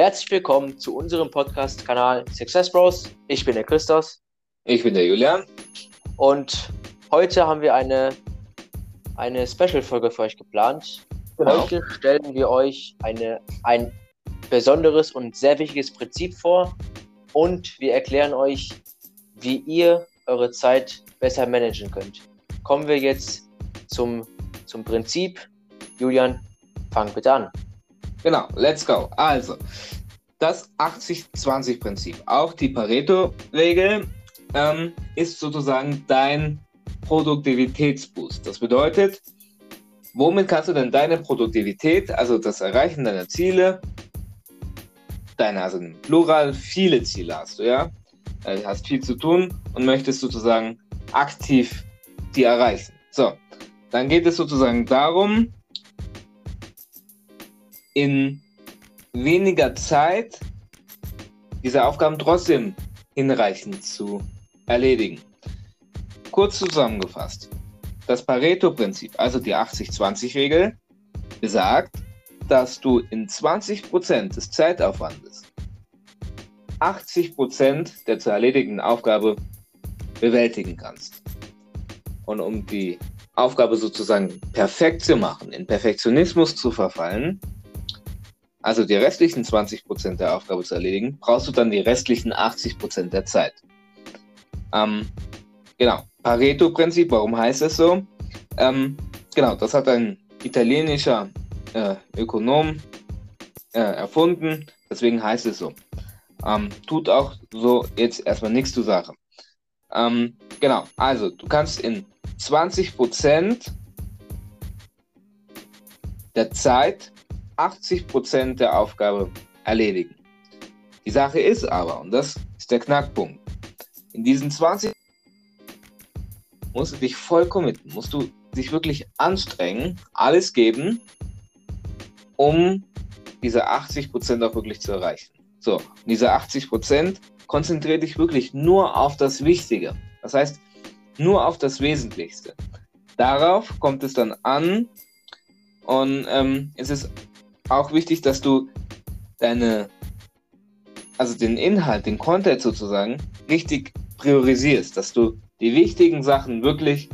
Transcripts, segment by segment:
Herzlich willkommen zu unserem Podcast-Kanal Success Bros. Ich bin der Christos. Ich bin der Julian. Und heute haben wir eine, eine Special-Folge für euch geplant. Genau. Heute stellen wir euch eine, ein besonderes und sehr wichtiges Prinzip vor und wir erklären euch, wie ihr eure Zeit besser managen könnt. Kommen wir jetzt zum, zum Prinzip. Julian, fang bitte an. Genau, let's go. Also, das 80-20-Prinzip, auch die Pareto-Regel, ähm, ist sozusagen dein Produktivitätsboost. Das bedeutet, womit kannst du denn deine Produktivität, also das Erreichen deiner Ziele, deine, also im Plural, viele Ziele hast du, ja? Du äh, hast viel zu tun und möchtest sozusagen aktiv die erreichen. So, dann geht es sozusagen darum, in weniger Zeit diese Aufgaben trotzdem hinreichend zu erledigen. Kurz zusammengefasst, das Pareto-Prinzip, also die 80-20-Regel, besagt, dass du in 20% des Zeitaufwandes 80% der zu erledigenden Aufgabe bewältigen kannst. Und um die Aufgabe sozusagen perfekt zu machen, in Perfektionismus zu verfallen, also die restlichen 20% der Aufgabe zu erledigen, brauchst du dann die restlichen 80% der Zeit. Ähm, genau, Pareto-Prinzip, warum heißt es so? Ähm, genau, das hat ein italienischer äh, Ökonom äh, erfunden, deswegen heißt es so. Ähm, tut auch so jetzt erstmal nichts zur Sache. Ähm, genau, also du kannst in 20% der Zeit 80% der Aufgabe erledigen. Die Sache ist aber, und das ist der Knackpunkt, in diesen 20 musst du dich voll committen, musst du dich wirklich anstrengen, alles geben, um diese 80% auch wirklich zu erreichen. So, diese 80% konzentriere dich wirklich nur auf das Wichtige. Das heißt, nur auf das Wesentlichste. Darauf kommt es dann an und ähm, es ist auch wichtig, dass du deine, also den Inhalt, den Content sozusagen, richtig priorisierst, dass du die wichtigen Sachen wirklich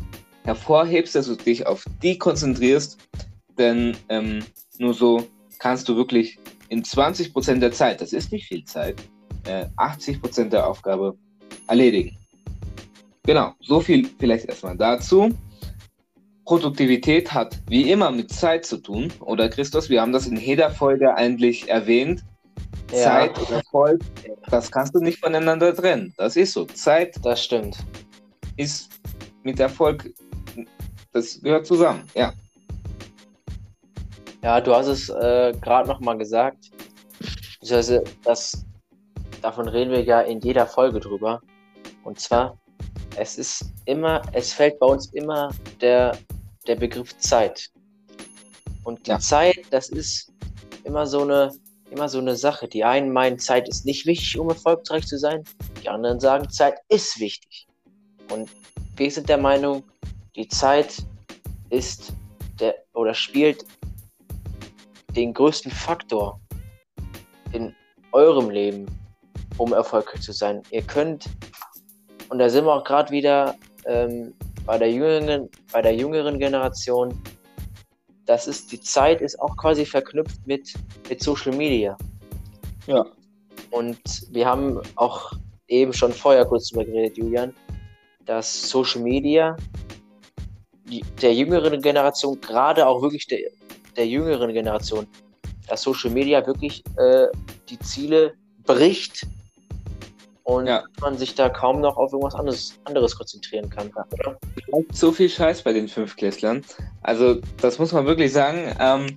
hervorhebst, dass du dich auf die konzentrierst, denn ähm, nur so kannst du wirklich in 20% der Zeit, das ist nicht viel Zeit, äh, 80% der Aufgabe erledigen. Genau, so viel vielleicht erstmal dazu. Produktivität hat wie immer mit Zeit zu tun. Oder Christus, wir haben das in jeder Folge eigentlich erwähnt. Ja. Zeit und Erfolg, das kannst du nicht voneinander trennen. Das ist so. Zeit. Das stimmt. Ist mit Erfolg, das gehört zusammen, ja. Ja, du hast es äh, gerade nochmal gesagt. Also, das, davon reden wir ja in jeder Folge drüber. Und zwar, es ist immer, es fällt bei uns immer der der Begriff Zeit. Und die ja. Zeit, das ist immer so eine, immer so eine Sache. Die einen meinen, Zeit ist nicht wichtig, um erfolgreich zu sein. Die anderen sagen, Zeit ist wichtig. Und wir sind der Meinung, die Zeit ist der oder spielt den größten Faktor in eurem Leben, um erfolgreich zu sein. Ihr könnt, und da sind wir auch gerade wieder ähm, bei der jüngeren, bei der jüngeren Generation, das ist, die Zeit ist auch quasi verknüpft mit, mit Social Media. Ja. Und wir haben auch eben schon vorher kurz drüber geredet, Julian, dass Social Media der jüngeren Generation, gerade auch wirklich der, der jüngeren Generation, dass Social Media wirklich äh, die Ziele bricht und ja. man sich da kaum noch auf irgendwas anderes, anderes konzentrieren kann, oder? So viel Scheiß bei den Fünfklässlern. Also, das muss man wirklich sagen. Ähm,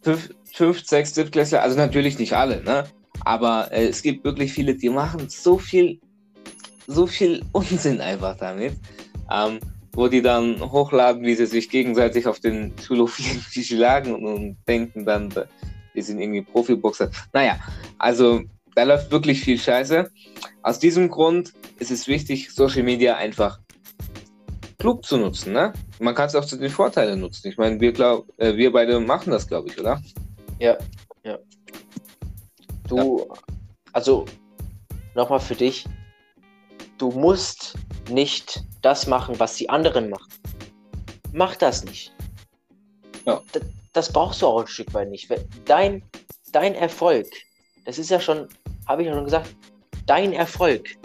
fünf, fünf, sechs, Siebtklässler, also natürlich nicht alle, ne? Aber äh, es gibt wirklich viele, die machen so viel, so viel Unsinn einfach damit. Ähm, wo die dann hochladen, wie sie sich gegenseitig auf den Schulhof schlagen und, und denken dann, die sind irgendwie Profiboxer. Naja, also da läuft wirklich viel Scheiße. Aus diesem Grund ist es wichtig, Social Media einfach klug zu nutzen. Ne? Man kann es auch zu den Vorteilen nutzen. Ich meine, wir, glaub, äh, wir beide machen das, glaube ich, oder? Ja, ja. Du, also nochmal für dich, du musst nicht das machen, was die anderen machen. Mach das nicht. Ja. Das, das brauchst du auch ein Stück weit nicht. Dein, dein Erfolg, das ist ja schon, habe ich ja schon gesagt, dein Erfolg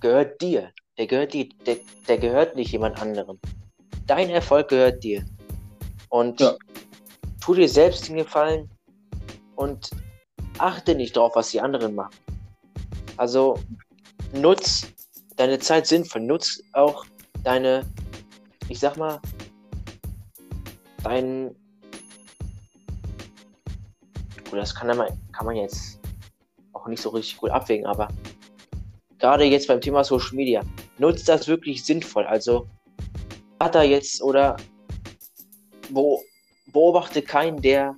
gehört dir. Der gehört dir, der, der gehört nicht jemand anderem. Dein Erfolg gehört dir. Und Ja. tu dir selbst den Gefallen und achte nicht darauf, was die anderen machen. Also nutz deine Zeit sinnvoll, nutz auch deine, ich sag mal, dein. Gut, das kann man, kann man jetzt auch nicht so richtig gut abwägen, aber gerade jetzt beim Thema Social Media, nutzt das wirklich sinnvoll. Also hat er jetzt oder wo, beobachte keinen, der,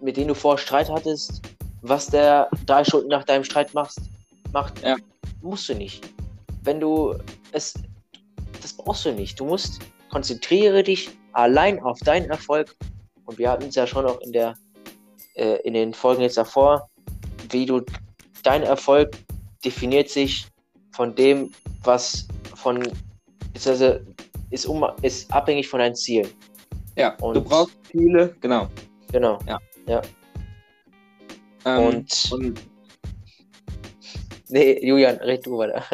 mit dem du vorher Streit hattest, was der drei Stunden nach deinem Streit machst, macht. Ja. Musst du nicht. Wenn du es, das brauchst du nicht. Du musst, konzentriere dich allein auf deinen Erfolg. Und wir hatten es ja schon auch in der, äh, in den Folgen jetzt davor, wie du, dein Erfolg definiert sich von dem, was von, beziehungsweise ist, um, ist abhängig von deinen Zielen. Ja, du Und- brauchst Ziele, genau. Genau. Ähm, Und- und Nee, Julian, red du weiter.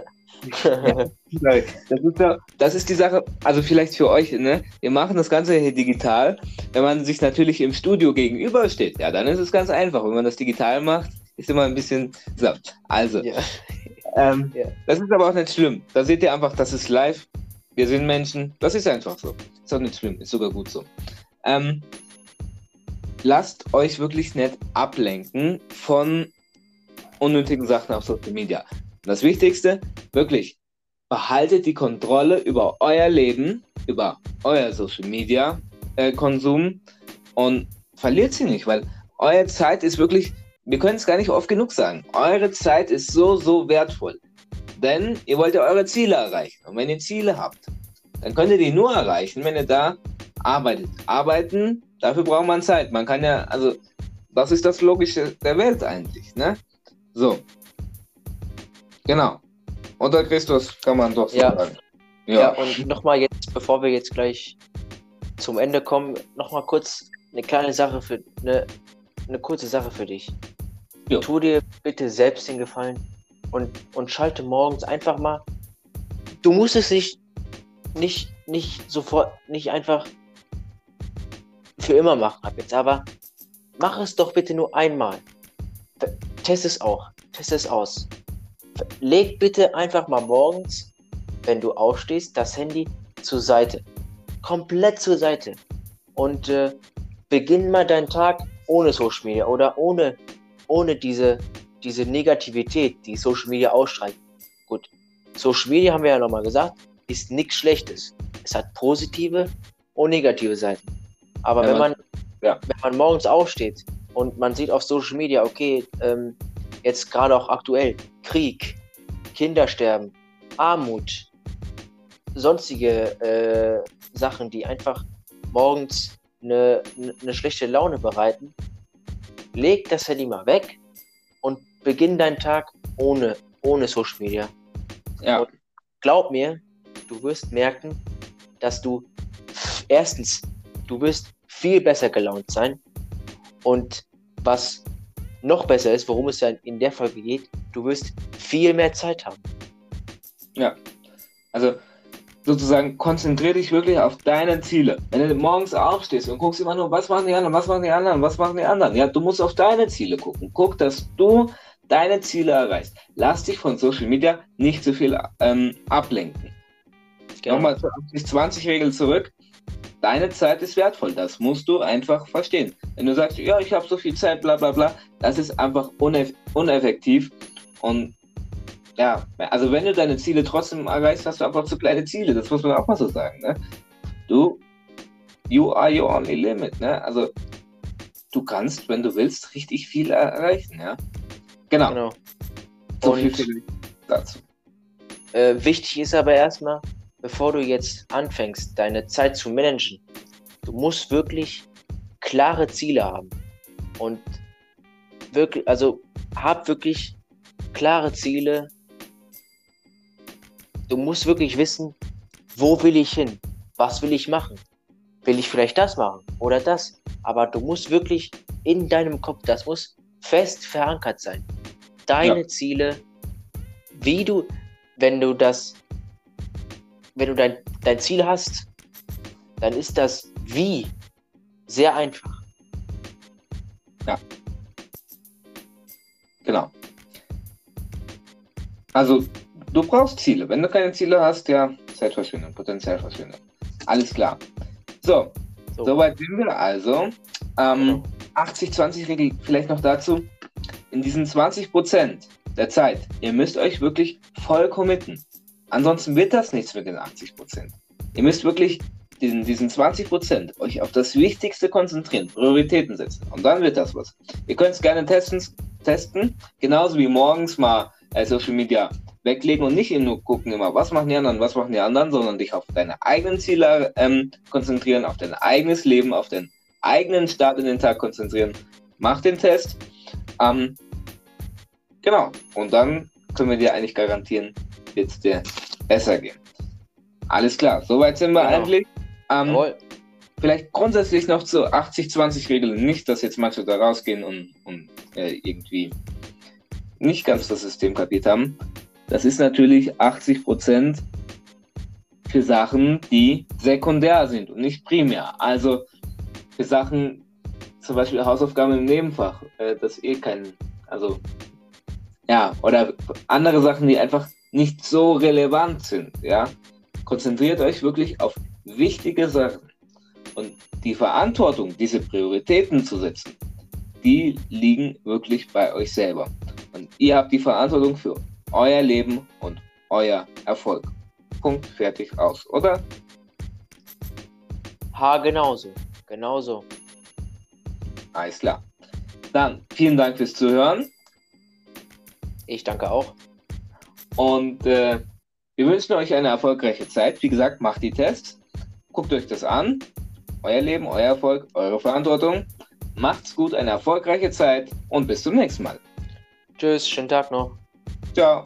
Das ist, ja, das ist die Sache, also vielleicht für euch, ne? Wir machen das Ganze hier digital. Wenn man sich natürlich im Studio gegenübersteht, ja, dann ist es ganz einfach. Wenn man das digital macht, ist immer ein bisschen. So, also, ja. ähm, Ja. das ist aber auch nicht schlimm. Da seht ihr einfach, das ist live. Wir sind Menschen. Das ist einfach so. Ist auch nicht schlimm, ist sogar gut so. Ähm, lasst euch wirklich nicht ablenken von unnötigen Sachen auf Social Media. Und das Wichtigste, wirklich, behaltet die Kontrolle über euer Leben, über euer Social Media äh, Konsum und verliert sie nicht, weil eure Zeit ist wirklich, wir können es gar nicht oft genug sagen, eure Zeit ist so, so wertvoll. Denn ihr wollt ja eure Ziele erreichen. Und wenn ihr Ziele habt, dann könnt ihr die nur erreichen, wenn ihr da arbeitet. Arbeiten, dafür braucht man Zeit. Man kann ja, also, das ist das Logische der Welt eigentlich, ne? So. Genau. Oder Christus kann man doch so Ja. sagen. Ja, und nochmal jetzt, bevor wir jetzt gleich zum Ende kommen, nochmal kurz eine kleine Sache für, eine, eine kurze Sache für dich. Jo. Tu dir bitte selbst den Gefallen und, und schalte morgens einfach mal. Du musst es nicht, nicht, nicht sofort, nicht einfach für immer machen ab jetzt, aber mach es doch bitte nur einmal. Test es auch. Test es aus. Leg bitte einfach mal morgens wenn du aufstehst, das Handy zur Seite. Komplett zur Seite. Und äh, beginn mal deinen Tag ohne Social Media oder ohne, ohne diese, diese Negativität, die Social Media ausstrahlt. Gut, Social Media haben wir ja nochmal gesagt, ist nichts Schlechtes. Es hat positive und negative Seiten. Aber Ja, wenn man- ja. wenn man morgens aufsteht und man sieht auf Social Media, okay, ähm, jetzt gerade auch aktuell, Krieg, Kindersterben, Armut, sonstige äh, Sachen, die einfach morgens eine, eine schlechte Laune bereiten, leg das Handy mal weg und beginn deinen Tag ohne, ohne Social Media. Ja. Glaub mir, du wirst merken, dass du erstens, du wirst viel besser gelaunt sein und was noch besser ist, worum es ja in der Folge geht, du wirst viel mehr Zeit haben. Ja. Also sozusagen konzentriere dich wirklich auf deine Ziele. Wenn du morgens aufstehst und guckst immer nur, was machen die anderen, was machen die anderen, was machen die anderen. Ja, du musst auf deine Ziele gucken. Guck, dass du deine Ziele erreichst. Lass dich von Social Media nicht so viel ähm, ablenken. Genau. Nochmal zur 80-20-Regel zurück. Deine Zeit ist wertvoll. Das musst du einfach verstehen. Wenn du sagst, ja, ich habe so viel Zeit, bla bla bla, das ist einfach uneff uneffektiv. Und ja, also wenn du deine Ziele trotzdem erreichst, hast du einfach zu kleine Ziele. Das muss man auch mal so sagen. Ne? Du, you are your only limit. Ne? Also du kannst, wenn du willst, richtig viel erreichen. Ja? Genau. Genau. So Und- viel vielleicht dazu. Äh, wichtig ist aber erstmal, bevor du jetzt anfängst, deine Zeit zu managen, du musst wirklich klare Ziele haben. Und wirklich, also hab wirklich klare Ziele. Du musst wirklich wissen, wo will ich hin? Was will ich machen? Will ich vielleicht das machen oder das? Aber du musst wirklich in deinem Kopf, das muss fest verankert sein. Deine ja. Ziele, wie du, wenn du das, wenn du dein, dein Ziel hast, dann ist das Wie sehr einfach. Ja. Genau. Also, du brauchst Ziele. Wenn du keine Ziele hast, ja, Zeitverschwendung, Potenzialverschwendung. Alles klar. So, so. soweit sind wir also. Ähm, 80-20-Regel vielleicht noch dazu. In diesen 20% der Zeit, ihr müsst euch wirklich voll committen. Ansonsten wird das nichts mit den 80%. Ihr müsst wirklich diesen, diesen 20% euch auf das Wichtigste konzentrieren, Prioritäten setzen. Und dann wird das was. Ihr könnt es gerne testen, testen, genauso wie morgens mal äh, Social Media weglegen und nicht nur gucken immer, was machen die anderen, was machen die anderen, sondern dich auf deine eigenen Ziele ähm, konzentrieren, auf dein eigenes Leben, auf den eigenen Start in den Tag konzentrieren. Mach den Test. Ähm, genau. Und dann können wir dir eigentlich garantieren, wird es dir besser gehen. Alles klar, soweit sind wir genau. eigentlich. Ähm, vielleicht grundsätzlich noch zur 80-20-Regel. Nicht, dass jetzt manche da rausgehen und, und äh, irgendwie nicht ganz das System kapiert haben. Das ist natürlich 80 Prozent für Sachen, die sekundär sind und nicht primär. Also für Sachen, zum Beispiel Hausaufgaben im Nebenfach, äh, das eh kein, also ja, oder andere Sachen, die einfach nicht so relevant sind, ja. Konzentriert euch wirklich auf wichtige Sachen. Und die Verantwortung, diese Prioritäten zu setzen, die liegen wirklich bei euch selber. Und ihr habt die Verantwortung für euer Leben und euer Erfolg. Punkt, fertig, aus, oder? Ha, genauso. Genauso. Alles klar. Dann vielen Dank fürs Zuhören. Ich danke auch. Und äh, wir wünschen euch eine erfolgreiche Zeit. Wie gesagt, macht die Tests. Guckt euch das an. Euer Leben, euer Erfolg, eure Verantwortung. Macht's gut, eine erfolgreiche Zeit und bis zum nächsten Mal. Tschüss, schönen Tag noch. Tchau.